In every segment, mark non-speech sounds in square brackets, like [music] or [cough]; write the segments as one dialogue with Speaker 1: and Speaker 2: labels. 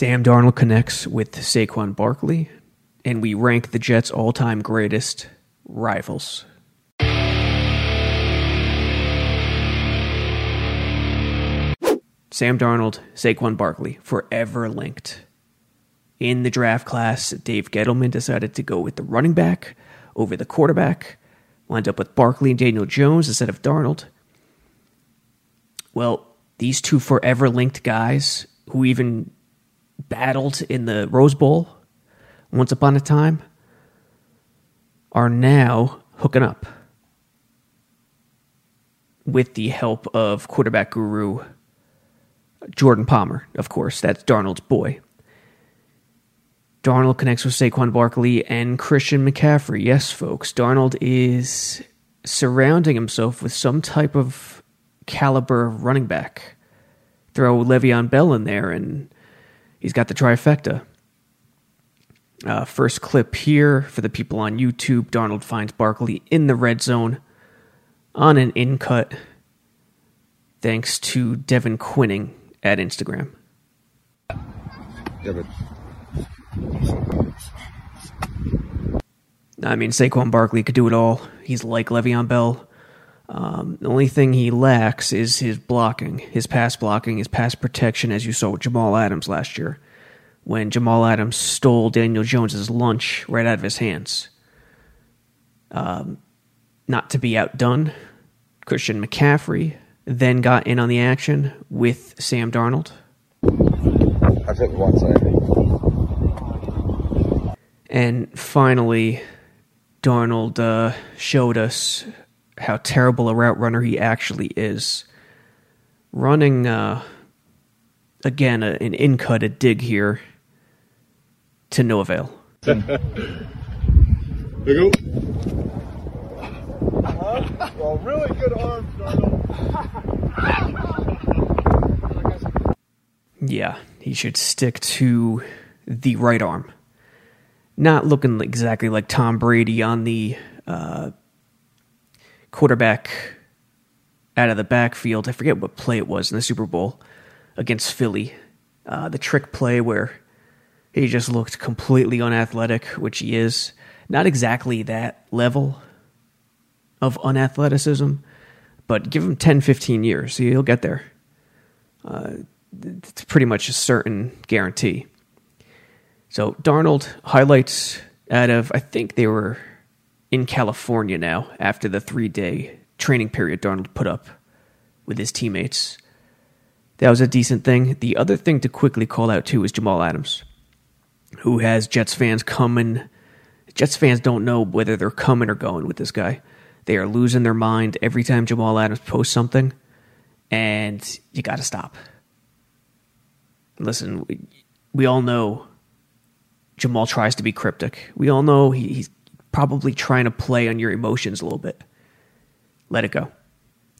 Speaker 1: Sam Darnold connects with Saquon Barkley, and we rank the Jets' all time greatest rivals. Sam Darnold, Saquon Barkley, forever linked. In the draft class, Dave Gettleman decided to go with the running back over the quarterback, wound up with Barkley and Daniel Jones instead of Darnold. Well, these two forever linked guys who even battled in the Rose Bowl once upon a time are now hooking up with the help of quarterback guru Jordan Palmer, of course. That's Darnold's boy. Darnold connects with Saquon Barkley and Christian McCaffrey. Yes, folks, Darnold is surrounding himself with some type of caliber running back. Throw Le'Veon Bell in there, and he's got the trifecta. Uh, first clip here for the people on YouTube Darnold finds Barkley in the red zone on an in cut, thanks to Devin Quinning at Instagram.
Speaker 2: Yeah, but
Speaker 1: I mean, Saquon Barkley could do it all. He's like Le'Veon Bell. Um, the only thing he lacks is his blocking, his pass blocking, his pass protection, as you saw with Jamal Adams last year, when Jamal Adams stole Daniel Jones's lunch right out of his hands. Um, not to be outdone, Christian McCaffrey then got in on the action with Sam Darnold.
Speaker 2: I took one side.
Speaker 1: And finally, Darnold uh, showed us how terrible a route runner he actually is. Running, uh, again, a, an in cut, a dig here to no avail. [laughs]
Speaker 2: There you go.
Speaker 3: Well, really good arms, Darnold. [laughs]
Speaker 1: Yeah, he should stick to the right arm. Not looking exactly like Tom Brady on the uh, quarterback out of the backfield. I forget what play it was in the Super Bowl against Philly. Uh, the trick play where he just looked completely unathletic, which he is. Not exactly that level of unathleticism, but give him 10, 15 years. He'll get there. Uh, it's pretty much a certain guarantee. So Darnold highlights out of, I think they were in California now after the three day training period Darnold put up with his teammates. That was a decent thing. The other thing to quickly call out too is Jamal Adams, who has Jets fans coming. Jets fans don't know whether they're coming or going with this guy. They are losing their mind every time Jamal Adams posts something, and you got to stop. Listen, we, we all know Jamal tries to be cryptic. We all know he, he's probably trying to play on your emotions a little bit. Let it go.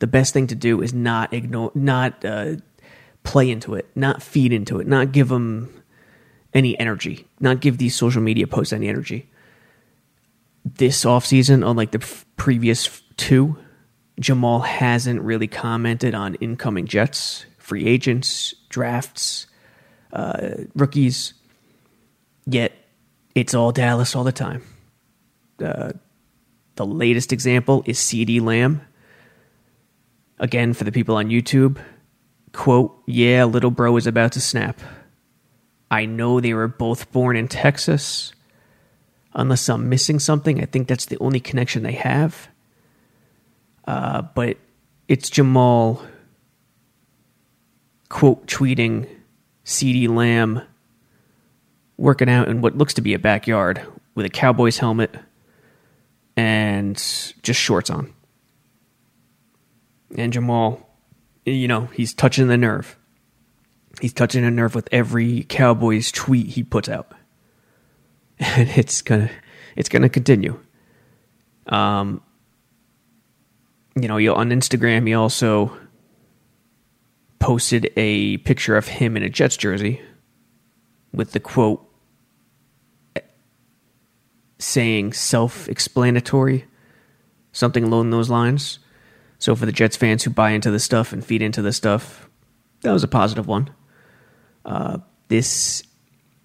Speaker 1: The best thing to do is not ignore, not uh, play into it, not feed into it, not give them any energy, not give these social media posts any energy. This offseason, unlike the previous two, Jamal hasn't really commented on incoming Jets, free agents, drafts, uh, rookies. Yet it's all Dallas all the time. Uh, the latest example is CeeDee Lamb. Again, for the people on YouTube, quote, Yeah, little bro is about to snap. I know they were both born in Texas. Unless I'm missing something, I think that's the only connection they have. Uh, but it's Jamal, quote, tweeting CeeDee Lamb working out in what looks to be a backyard with a Cowboys helmet and just shorts on. And Jamal, you know, he's touching the nerve. He's touching a nerve with every Cowboys tweet he puts out. [laughs] And it's gonna it's gonna continue. Um you know, on Instagram he also posted a picture of him in a Jets jersey with the quote saying self explanatory, something along those lines. So, for the Jets fans who buy into the stuff and feed into the stuff, that was a positive one. Uh, this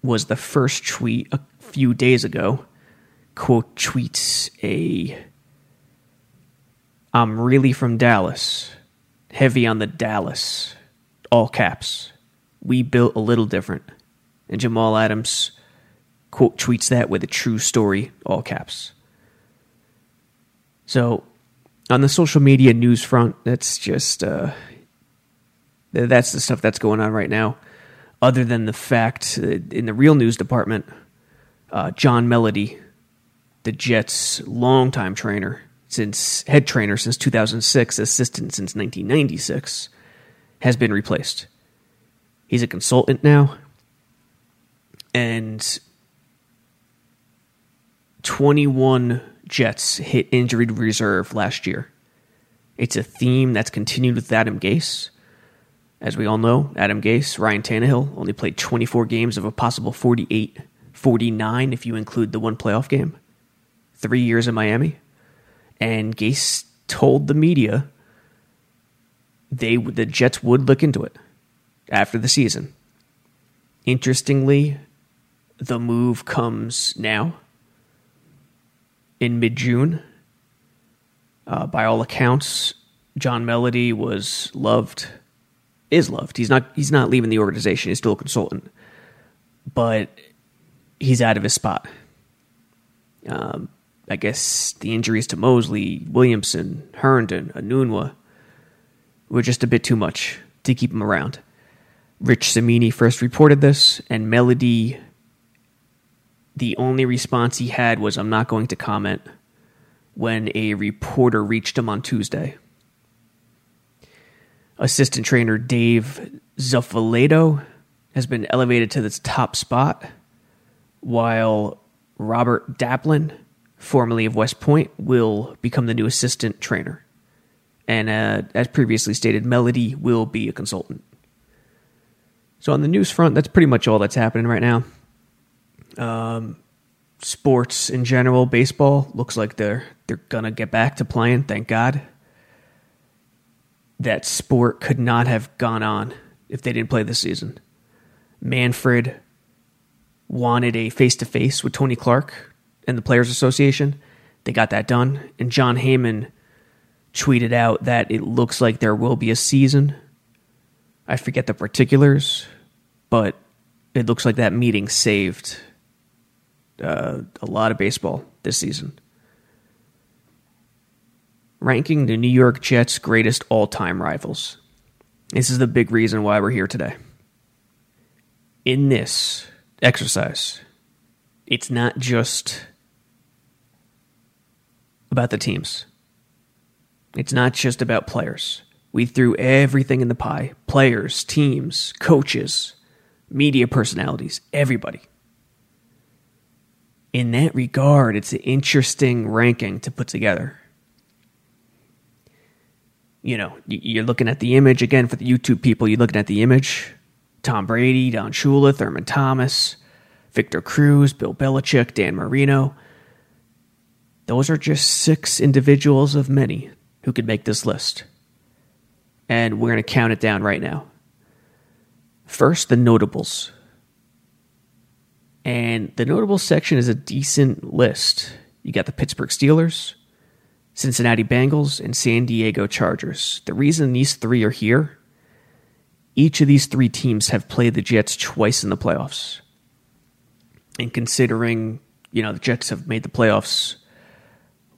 Speaker 1: was the first tweet a few days ago. Quote tweets a I'm really from Dallas. Heavy on the Dallas. All caps. We built a little different. And Jamal Adams quote tweets that with a true story, all caps. So on the social media news front, that's just uh, that's the stuff that's going on right now. Other than the fact in the real news department, uh, John Mellody, the Jets' longtime trainer since head trainer since 2006, assistant since 1996, has been replaced. He's a consultant now, and 21 Jets hit injured reserve last year. It's a theme that's continued with Adam Gase. As we all know, Adam Gase, Ryan Tannehill only played 24 games of a possible 48, 49 if you include the one playoff game. Three years in Miami. And Gase told the media they the Jets would look into it after the season. Interestingly, the move comes now in mid June. Uh, by all accounts, John Mellody was loved, is loved. He's not he's not leaving the organization. He's still a consultant, but he's out of his spot. Um, I guess the injuries to Mosley, Williamson, Herndon, Enunwa were just a bit too much to keep him around. Rich Cimini first reported this, and Mellody the only response he had was, I'm not going to comment, when a reporter reached him on Tuesday. Assistant trainer Dave Zuffelato has been elevated to this top spot, while Robert Daplin, formerly of West Point, will become the new assistant trainer. And uh, as previously stated, Mellody will be a consultant. So on the news front, that's pretty much all that's happening right now. Um, sports in general, baseball looks like they're they're gonna get back to playing. Thank God. That sport could not have gone on if they didn't play this season. Manfred wanted a face to face with Tony Clark and the Players Association. They got that done, and Jon Heyman tweeted out that it looks like there will be a season. I forget the particulars, but it looks like that meeting saved uh, a lot of baseball this season. Ranking the New York Jets' greatest all time rivals. This is the big reason why we're here today. In this exercise, it's not just about the teams, it's not just about players. We threw everything in the pie players, teams, coaches, media personalities, everybody in that regard, it's an interesting ranking to put together. You know, you're looking at the image again for the YouTube people. You're looking at the image: Tom Brady, Don Shula, Thurman Thomas, Victor Cruz, Bill Belichick, Dan Marino. Those are just six individuals of many who could make this list. And we're going to count it down right now. First, the notables. And the notable section is a decent list. You got the Pittsburgh Steelers, Cincinnati Bengals, and San Diego Chargers. The reason these three are here, each of these three teams have played the Jets twice in the playoffs. And considering, you know, the Jets have made the playoffs,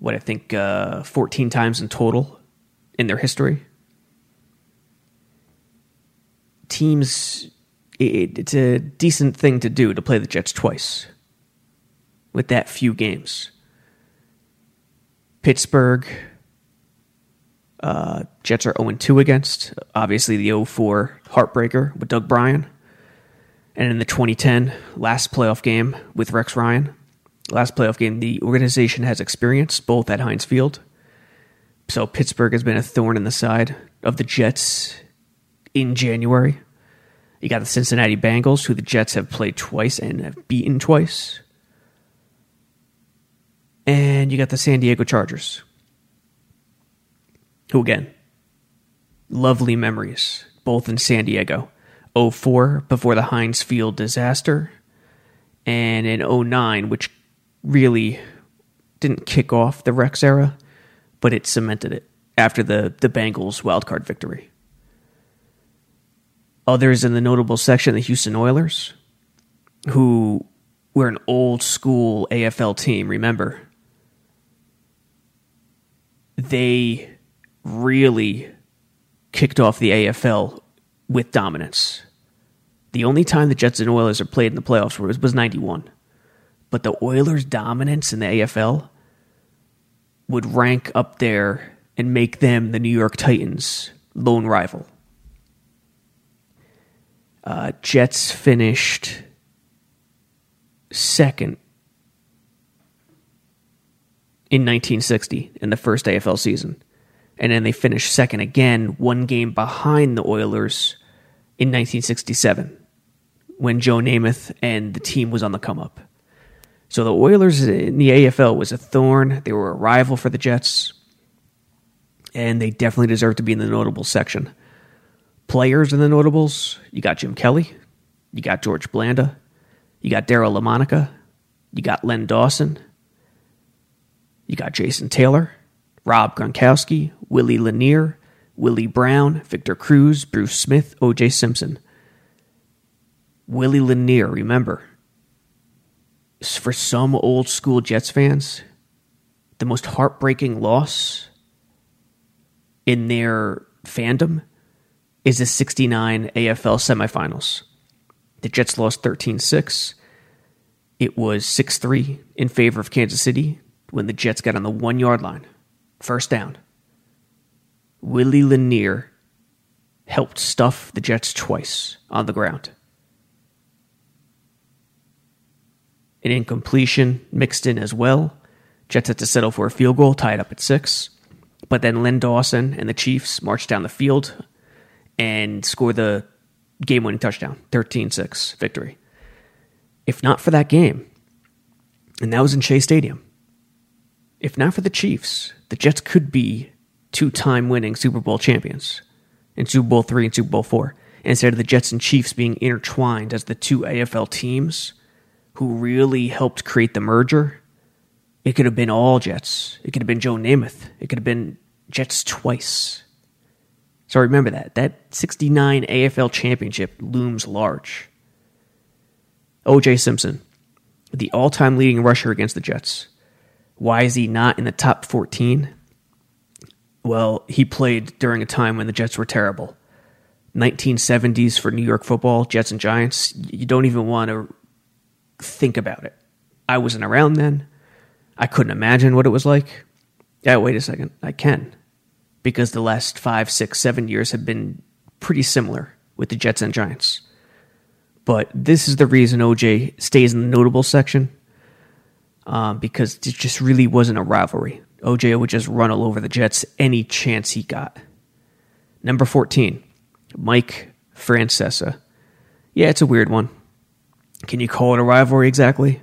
Speaker 1: what I think, uh, 14 times in total in their history, teams it, it's a decent thing to do to play the Jets twice with that few games. Pittsburgh, uh, Jets are 0 2 against. Obviously, the 0 4 heartbreaker with Doug Brien. And in the 2010 last playoff game with Rex Ryan, last playoff game the organization has experienced both at Heinz Field. So Pittsburgh has been a thorn in the side of the Jets in January. You got the Cincinnati Bengals, who the Jets have played twice and have beaten twice. And you got the San Diego Chargers, who again, lovely memories, both in San Diego. 04 before the Heinz Field disaster, and in 09, which really didn't kick off the Rex era, but it cemented it after the, the Bengals wildcard victory. Others in the notable section, the Houston Oilers, who were an old school AFL team, remember? They really kicked off the AFL with dominance. The only time the Jets and Oilers have played in the playoffs was, was 91. But the Oilers' dominance in the AFL would rank up there and make them the New York Titans' lone rival. Uh, Jets finished second in 1960 in the first AFL season. And then they finished second again, one game behind the Oilers in 1967 when Joe Namath and the team was on the come up. So the Oilers in the AFL was a thorn. They were a rival for the Jets, and they definitely deserve to be in the notable section. Players in the notables, you got Jim Kelly, you got George Blanda, you got Daryle Lamonica, you got Len Dawson, you got Jason Taylor, Rob Gronkowski, Willie Lanier, Willie Brown, Victor Cruz, Bruce Smith, O.J. Simpson. Willie Lanier, remember, for some old school Jets fans, the most heartbreaking loss in their fandom is the 69 AFL semifinals. The Jets lost 13 6. It was 6 3 in favor of Kansas City when the Jets got on the one yard line. First down. Willie Lanier helped stuff the Jets twice on the ground. An incompletion mixed in as well. Jets had to settle for a field goal, tied up at six. But then Len Dawson and the Chiefs marched down the field and score the game winning touchdown 13 6 victory. If not for that game, and that was in Shea Stadium, if not for the Chiefs, the Jets could be two time winning Super Bowl champions in Super Bowl three and Super Bowl four. Instead of the Jets and Chiefs being intertwined as the two AFL teams who really helped create the merger, it could have been all Jets. It could have been Joe Namath. It could have been Jets twice. So remember that. That 69 AFL championship looms large. OJ Simpson, the all time leading rusher against the Jets. Why is he not in the top 14? Well, he played during a time when the Jets were terrible. 1970s for New York football, Jets and Giants. You don't even want to think about it. I wasn't around then. I couldn't imagine what it was like. Yeah, wait a second. I can. Because the last five, six, seven years have been pretty similar with the Jets and Giants. But this is the reason OJ stays in the notable section um, because it just really wasn't a rivalry. OJ would just run all over the Jets any chance he got. Number 14, Mike Francesa. Yeah, it's a weird one. Can you call it a rivalry exactly?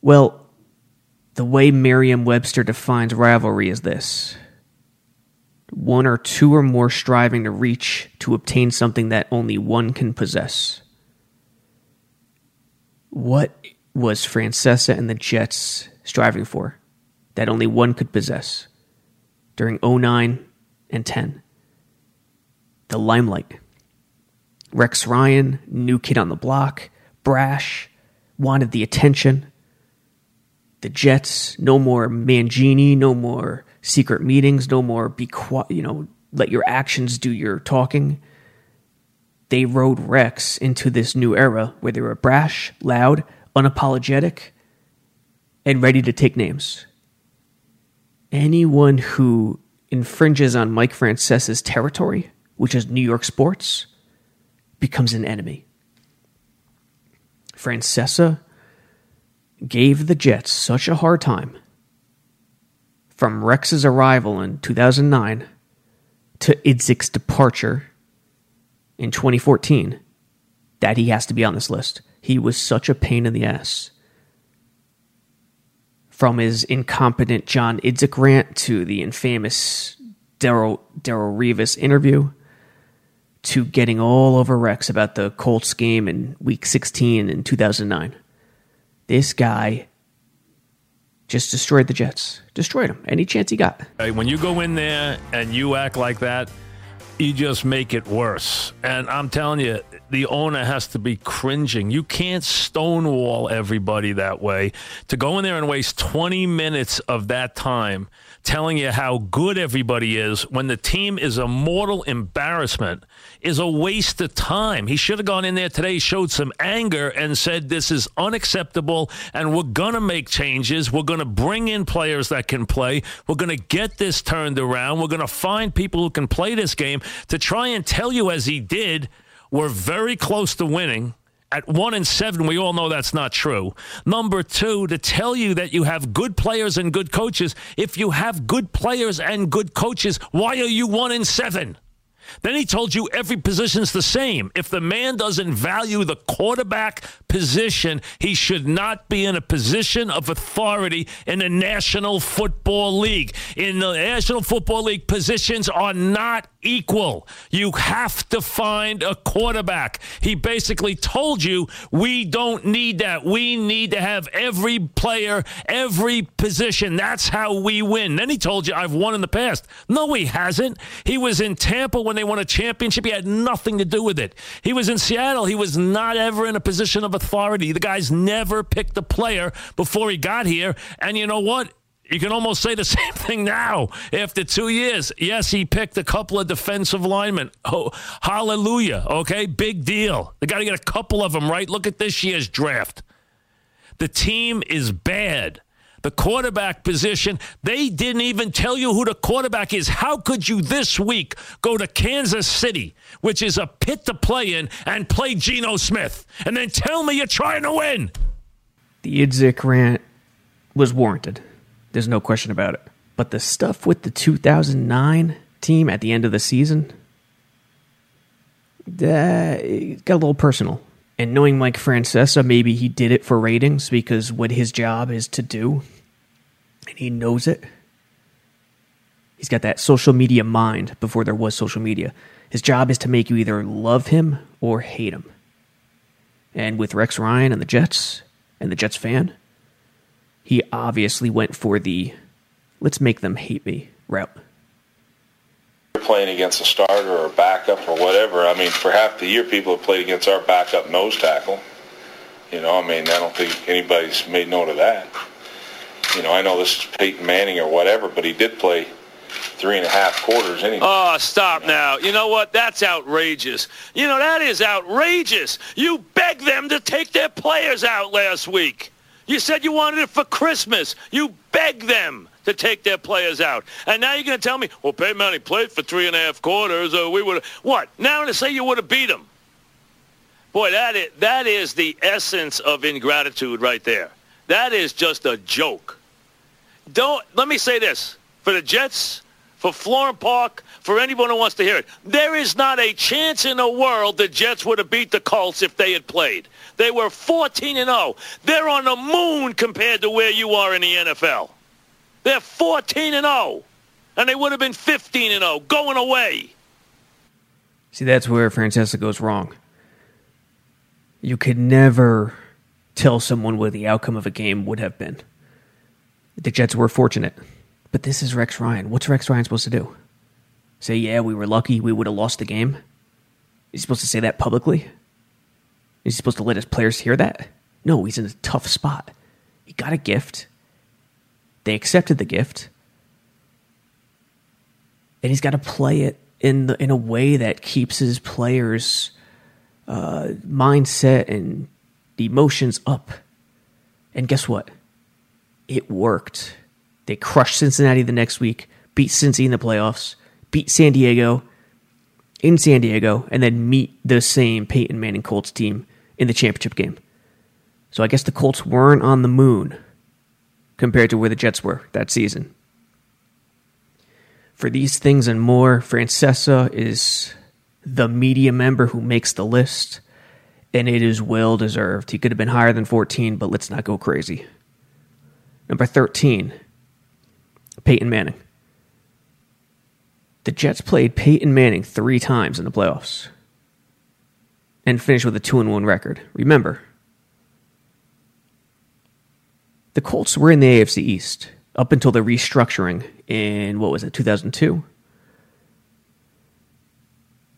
Speaker 1: Well, the way Merriam Webster defines rivalry is this one or two or more striving to reach to obtain something that only one can possess. What was Francesa and the Jets striving for that only one could possess during 09 and 10? The limelight. Rex Ryan, new kid on the block, brash, wanted the attention. The Jets, no more Mangini, no more secret meetings, no more be quiet, you know, let your actions do your talking. They rode Rex into this new era where they were brash, loud, unapologetic, and ready to take names. Anyone who infringes on Mike Francesa's territory, which is New York sports, becomes an enemy. Francesa gave the Jets such a hard time from Rex's arrival in 2009 to Idzik's departure in 2014 that he has to be on this list. He was such a pain in the ass. From his incompetent John Idzik rant to the infamous Darrelle Revis interview to getting all over Rex about the Colts game in week 16 in 2009. This guy just destroyed the Jets. Destroyed them any chance he got.
Speaker 4: When you go in there and you act like that, you just make it worse. And I'm telling you, the owner has to be cringing. You can't stonewall everybody that way. To go in there and waste 20 minutes of that time telling you how good everybody is when the team is a mortal embarrassment is a waste of time. He should have gone in there today, showed some anger, and said, This is unacceptable, and we're going to make changes. We're going to bring in players that can play. We're going to get this turned around. We're going to find people who can play this game to try and tell you, as he did, we're very close to winning at one and seven, we all know that's not true. Number two, to tell you that you have good players and good coaches. If you have good players and good coaches, why are you one and seven? Then he told you every position's the same. If the man doesn't value the quarterback position, he should not be in a position of authority in the National Football League. In the National Football League, positions are not equal. You have to find a quarterback. He basically told you we don't need that. We need to have every player, every position. That's how we win. Then he told you I've won in the past. No, he hasn't. He was in Tampa when they won a championship. He had nothing to do with it. He was in Seattle. He was not ever in a position of authority. The guy's never picked a player before he got here. And you know what? You can almost say the [laughs] same thing now after two years. Yes, he picked a couple of defensive linemen. Oh, hallelujah. Okay, big deal. They got to get a couple of them right. Look at this year's draft. The team is bad. The quarterback position, they didn't even tell you who the quarterback is. How could you this week go to Kansas City, which is a pit to play in, and play Geno Smith, and then tell me you're trying to win?
Speaker 1: The Idzik rant was warranted. There's no question about it. But the stuff with the 2009 team at the end of the season, that got a little personal. And knowing Mike Francesa, maybe he did it for ratings because what his job is to do, and he knows it. He's got that social media mind before there was social media. His job is to make you either love him or hate him. And with Rex Ryan and the Jets, and the Jets fan, he obviously went for the let's make them hate me route.
Speaker 5: Playing against a starter or a backup or whatever. I mean, for half the year, people have played against our backup nose tackle. You know, I mean, I don't think anybody's made note of that. You know, I know this is Peyton Manning or whatever, but he did play three and a half quarters anyway.
Speaker 4: Oh, stop now. You know what? That's outrageous. You know, that is outrageous. You begged them to take their players out last week. You said you wanted it for Christmas. You begged them to take their players out. And now you're going to tell me, well, Peyton Manning played for three and a half quarters, or we would what? Now to say you would have beat him. Boy, that is, that is the essence of ingratitude right there. That is just a joke. Don't, let me say this. For the Jets, for Florham Park, for anyone who wants to hear it, there is not a chance in the world the Jets would have beat the Colts if they had played. They were 14 and 0. They're on the moon compared to where you are in the NFL. They're 14 and 0. And they would have been 15 and 0 going away.
Speaker 1: See, that's where Francesa goes wrong. You could never tell someone what the outcome of a game would have been. The Jets were fortunate. But this is Rex Ryan. What's Rex Ryan supposed to do? Say, yeah, we were lucky, we would have lost the game? Is he supposed to say that publicly? Is he supposed to let his players hear that? No, he's in a tough spot. He got a gift. They accepted the gift. And he's got to play it in the in a way that keeps his players' uh, mindset and emotions up. And guess what? It worked. They crushed Cincinnati the next week, beat Cincy in the playoffs, beat San Diego in San Diego, and then meet the same Peyton Manning Colts team in the championship game. So I guess the Colts weren't on the moon compared to where the Jets were that season. For these things and more, Francesa is the media member who makes the list, and it is well deserved. He could have been higher than 14, but let's not go crazy. Number 13, Peyton Manning. The Jets played Peyton Manning three times in the playoffs and finished with a 2 1 record. Remember, the Colts were in the AFC East up until the restructuring in what was it, 2002?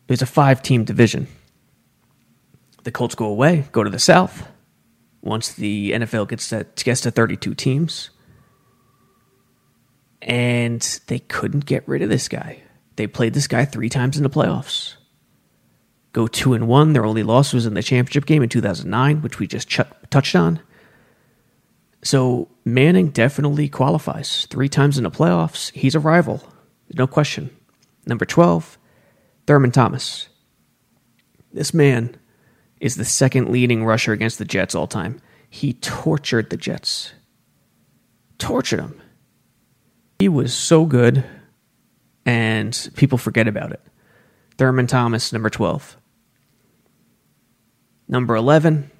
Speaker 1: It was a five team division. The Colts go away, go to the South. Once the NFL gets to, gets to 32 teams, and they couldn't get rid of this guy. They played this guy three times in the playoffs. Go two and one. Their only loss was in the championship game in 2009, which we just ch- touched on. So Manning definitely qualifies three times in the playoffs. He's a rival, no question. Number 12, Thurman Thomas. This man is the second leading rusher against the Jets all time. He tortured the Jets. Tortured them. He was so good, and people forget about it. Thurman Thomas, number 12. Number 11,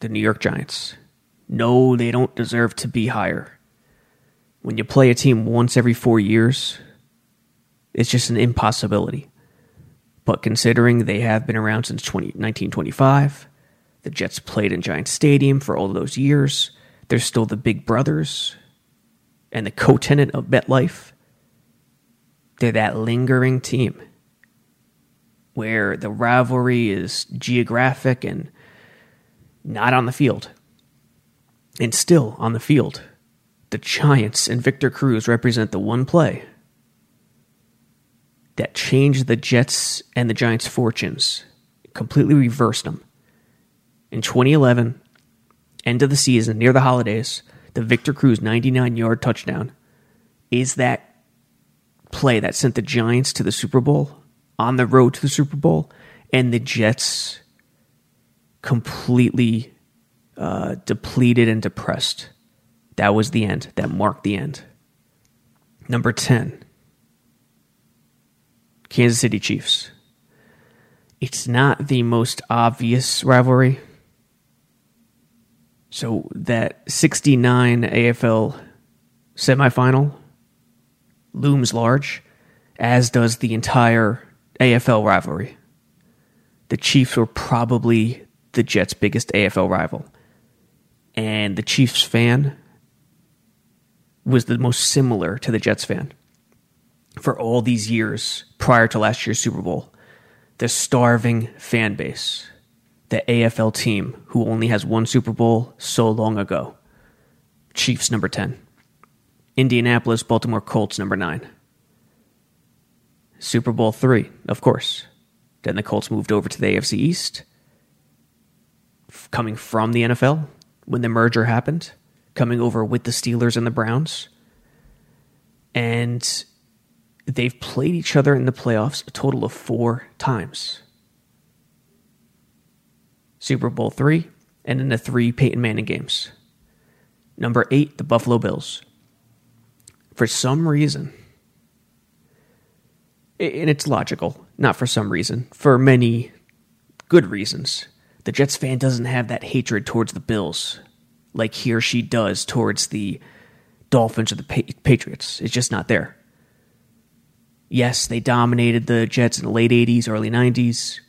Speaker 1: the New York Giants. No, they don't deserve to be higher. When you play a team once every four years, it's just an impossibility. But considering they have been around since 20, 1925, the Jets played in Giant Stadium for all those years, they're still the big brothers and the co tenant of MetLife. They're that lingering team where the rivalry is geographic and not on the field. And still on the field, the Giants and Victor Cruz represent the one play that changed the Jets and the Giants' fortunes, completely reversed them. In 2011, end of the season, near the holidays, the Victor Cruz 99 yard touchdown is that play that sent the Giants to the Super Bowl on the road to the Super Bowl, and the Jets completely uh, depleted and depressed. That was the end. That marked the end. Number 10, Kansas City Chiefs. It's not the most obvious rivalry. So that 69 AFL semifinal looms large, as does the entire AFL rivalry. The Chiefs were probably the Jets' biggest AFL rival. And the Chiefs fan was the most similar to the Jets fan for all these years prior to last year's Super Bowl. The starving fan base, the AFL team who only has one Super Bowl so long ago. Chiefs number 10. Indianapolis Baltimore Colts number 9. Super Bowl 3, of course. Then the Colts moved over to the AFC East, coming from the NFL when the merger happened, coming over with the Steelers and the Browns. And they've played each other in the playoffs a total of four times Super Bowl three, and in the three Peyton Manning games. Number eight, the Buffalo Bills. For some reason, and it's logical, not for some reason, for many good reasons, the Jets fan doesn't have that hatred towards the Bills like he or she does towards the Dolphins or the Patriots. It's just not there. Yes, they dominated the Jets in the late 80s, early 90s.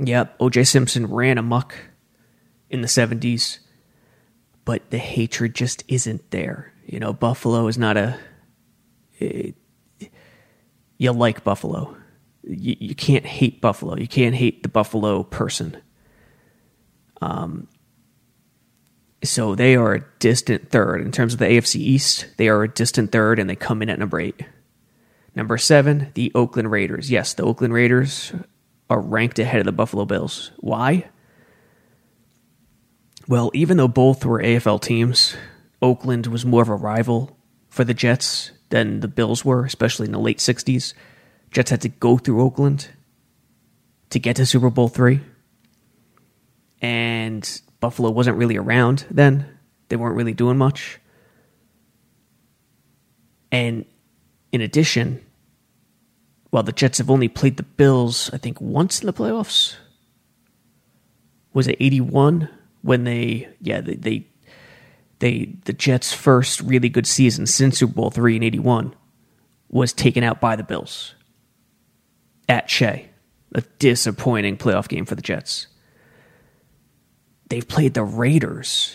Speaker 1: Yep, OJ Simpson ran amok in the 70s, but the hatred just isn't there. You know, Buffalo is not a. It, you like Buffalo. You, you can't hate Buffalo. You can't hate the Buffalo person. Um, so they are a distant third. In terms of the AFC East, they are a distant third, and they come in at number eight. Number seven, the Oakland Raiders. Yes, the Oakland Raiders are ranked ahead of the Buffalo Bills. Why? Well, even though both were AFL teams, Oakland was more of a rival for the Jets than the Bills were, especially in the late 60s. Jets had to go through Oakland to get to Super Bowl three. And Buffalo wasn't really around then. They weren't really doing much. And in addition, while the Jets have only played the Bills, I think, once in the playoffs. Was it 81 when they, yeah, they, they, they, the Jets' first really good season since Super Bowl three in 81 was taken out by the Bills at Shea. A disappointing playoff game for the Jets. They've played the Raiders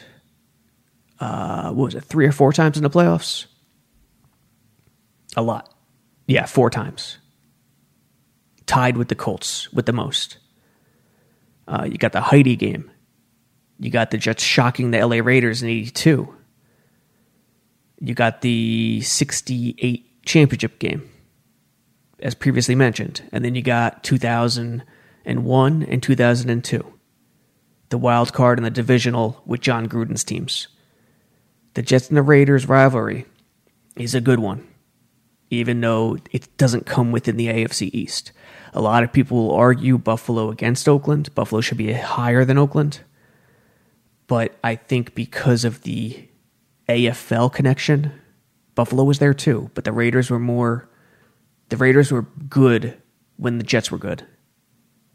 Speaker 1: uh, what was it, three or four times in the playoffs? A lot. Yeah, four times. Tied with the Colts with the most. Uh, you got the Heidi game. You got the Jets shocking the LA Raiders in 82. You got the 68 championship game, as previously mentioned. And then you got 2001 and 2002. The wild card and the divisional with Jon Gruden's teams. The Jets and the Raiders rivalry is a good one, even though it doesn't come within the AFC East. A lot of people will argue Buffalo against Oakland. Buffalo should be higher than Oakland. But I think because of the AFL connection, Buffalo was there too. But the Raiders were more. The Raiders were good when the Jets were good.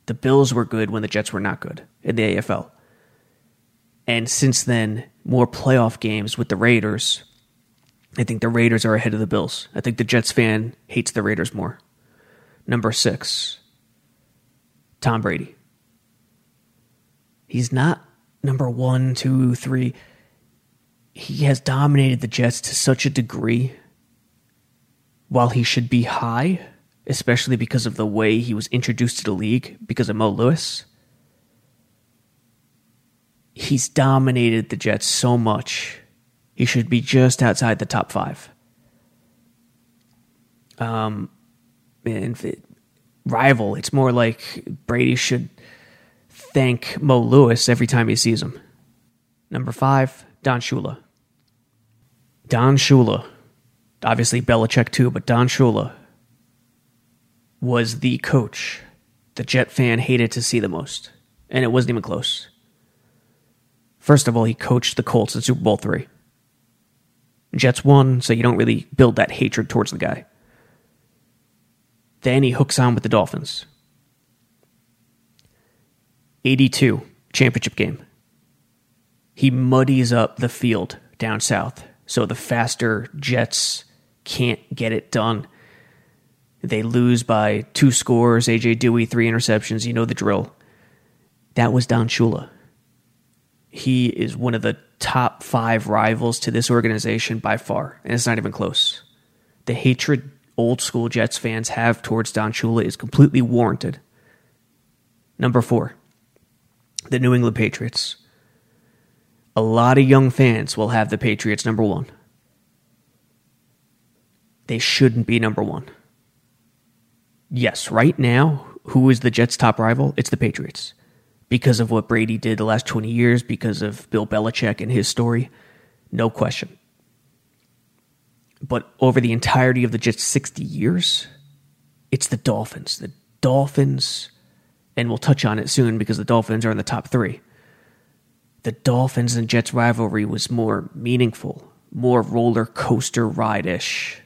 Speaker 1: The Bills were good when the Jets were not good in the AFL. And since then, more playoff games with the Raiders. I think the Raiders are ahead of the Bills. I think the Jets fan hates the Raiders more. Number six, Tom Brady. He's not number one, two, three. He has dominated the Jets to such a degree while he should be high, especially because of the way he was introduced to the league because of Mo Lewis. He's dominated the Jets so much. He should be just outside the top five. Um, rival, it's more like Brady should thank Mo Lewis every time he sees him. Number five, Don Shula. Don Shula, obviously Belichick too, but Don Shula was the coach the Jet fan hated to see the most, and it wasn't even close. First of all, he coached the Colts in Super Bowl three. Jets won, so you don't really build that hatred towards the guy. Then he hooks on with the Dolphins. 82 championship game. He muddies up the field down south, so the faster Jets can't get it done. They lose by two scores, AJ Duhe, three interceptions. You know the drill. That was Don Shula. He is one of the top five rivals to this organization by far, and it's not even close. The hatred old school Jets fans have towards Don Shula is completely warranted. Number four, the New England Patriots. A lot of young fans will have the Patriots number one. They shouldn't be number one. Yes, right now, who is the Jets' top rival? It's the Patriots. Because of what Brady did the last 20 years, because of Bill Belichick and his story, no question. But over the entirety of the Jets' 60 years, it's the Dolphins. The Dolphins, and we'll touch on it soon because the Dolphins are in the top three. The Dolphins and Jets rivalry was more meaningful, more roller coaster ride ish.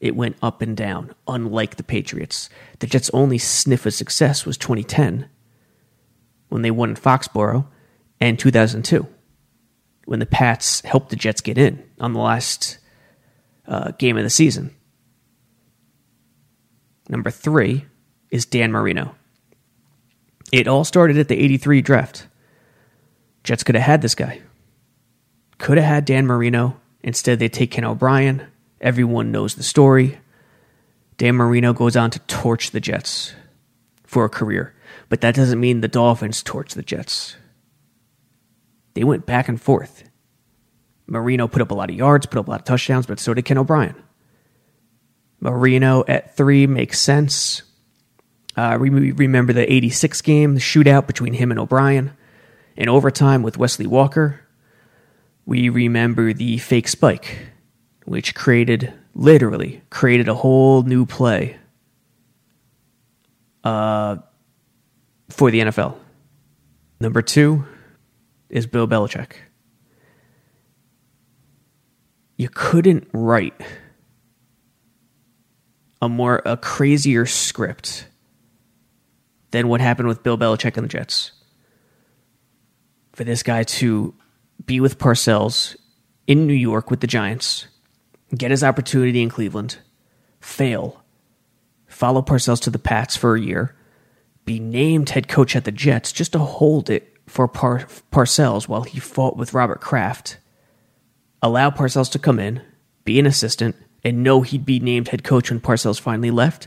Speaker 1: It went up and down, unlike the Patriots. The Jets' only sniff of success was 2010 when they won in Foxborough and 2002 when the Pats helped the Jets get in on the last uh, game of the season. Number three is Dan Marino. It all started at the 83 draft. Jets could have had this guy. Could have had Dan Marino. Instead, they take Ken O'Brien. Everyone knows the story. Dan Marino goes on to torch the Jets for a career. But that doesn't mean the Dolphins torch the Jets. They went back and forth. Marino put up a lot of yards, put up a lot of touchdowns, but so did Ken O'Brien. Marino at three makes sense. Uh, we remember the 86 game, the shootout between him and O'Brien. In overtime with Wesley Walker. We remember the fake spike, which created, literally, created a whole new play uh, for the NFL. Number two is Bill Belichick you couldn't write a more a crazier script than what happened with Bill Belichick and the Jets. For this guy to be with Parcells in New York with the Giants, get his opportunity in Cleveland, fail, follow Parcells to the Pats for a year, be named head coach at the Jets just to hold it for Par- Parcells while he fought with Robert Kraft allow Parcells to come in, be an assistant, and know he'd be named head coach when Parcells finally left,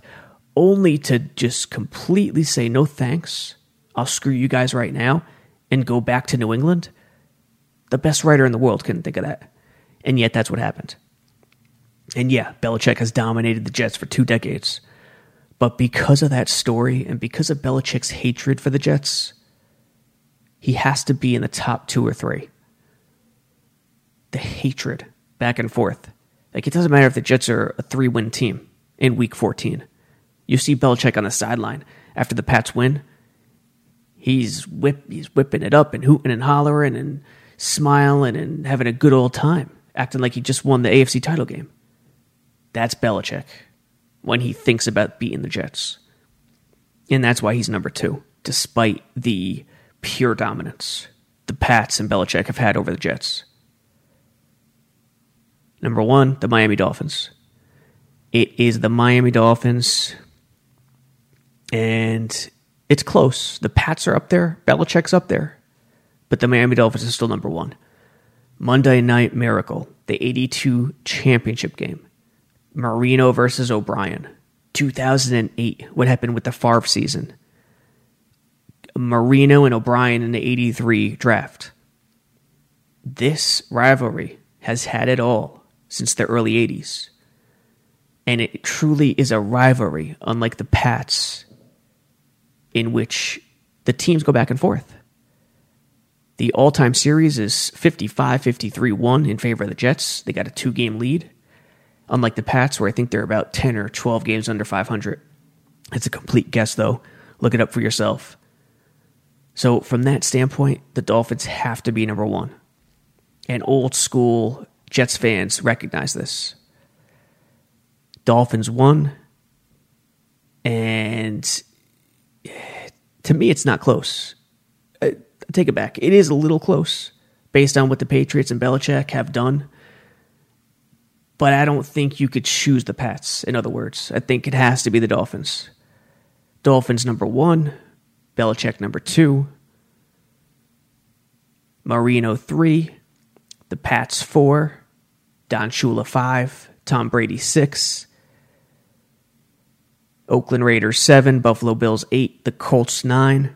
Speaker 1: only to just completely say no thanks. I'll screw you guys right now and go back to New England. The best writer in the world couldn't think of that. And yet that's what happened. And yeah, Belichick has dominated the Jets for two decades. But because of that story and because of Belichick's hatred for the Jets, he has to be in the top two or three. The hatred back and forth. Like, it doesn't matter if the Jets are a three win team in week 14. You see Belichick on the sideline after the Pats win. He's whip, he's whipping it up and hooting and hollering and smiling and having a good old time, acting like he just won the AFC title game. That's Belichick when he thinks about beating the Jets. And that's why he's number two, despite the pure dominance the Pats and Belichick have had over the Jets. Number one, the Miami Dolphins. It is the Miami Dolphins, and it's close. The Pats are up there, Belichick's up there, but the Miami Dolphins is still number one. Monday Night Miracle, the 82 championship game. Marino versus O'Brien. 2008. What happened with the Favre season? Marino and O'Brien in the 83 draft. This rivalry has had it all since the early 80s. And it truly is a rivalry, unlike the Pats, in which the teams go back and forth. The all time series is 55 53 1 in favor of the Jets. They got a two game lead unlike the Pats, where I think they're about 10 or 12 games under 500. It's a complete guess, though. Look it up for yourself. So, from that standpoint, the Dolphins have to be number one. And old school Jets fans recognize this. Dolphins won, and eh, to me, it's not close. I take it back. It is a little close based on what the Patriots and Belichick have done but I don't think you could choose the Pats. In other words, I think it has to be the Dolphins. Dolphins number one, Belichick number two, Marino three, the Pats four, Don Shula five, Tom Brady six, Oakland Raiders seven, Buffalo Bills eight, the Colts nine,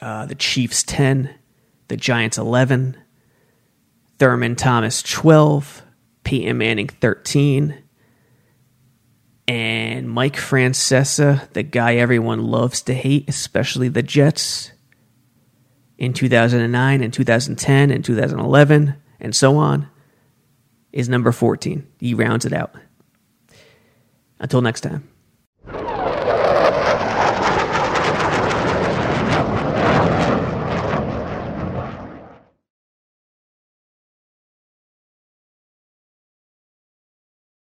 Speaker 1: uh, the Chiefs ten, the Giants eleven, Thurman Thomas twelve. Peyton Manning 13, and Mike Francesa, the guy everyone loves to hate, especially the Jets, in 2009 and 2010 and 2011 and so on, is number 14. He rounds it out. Until next time.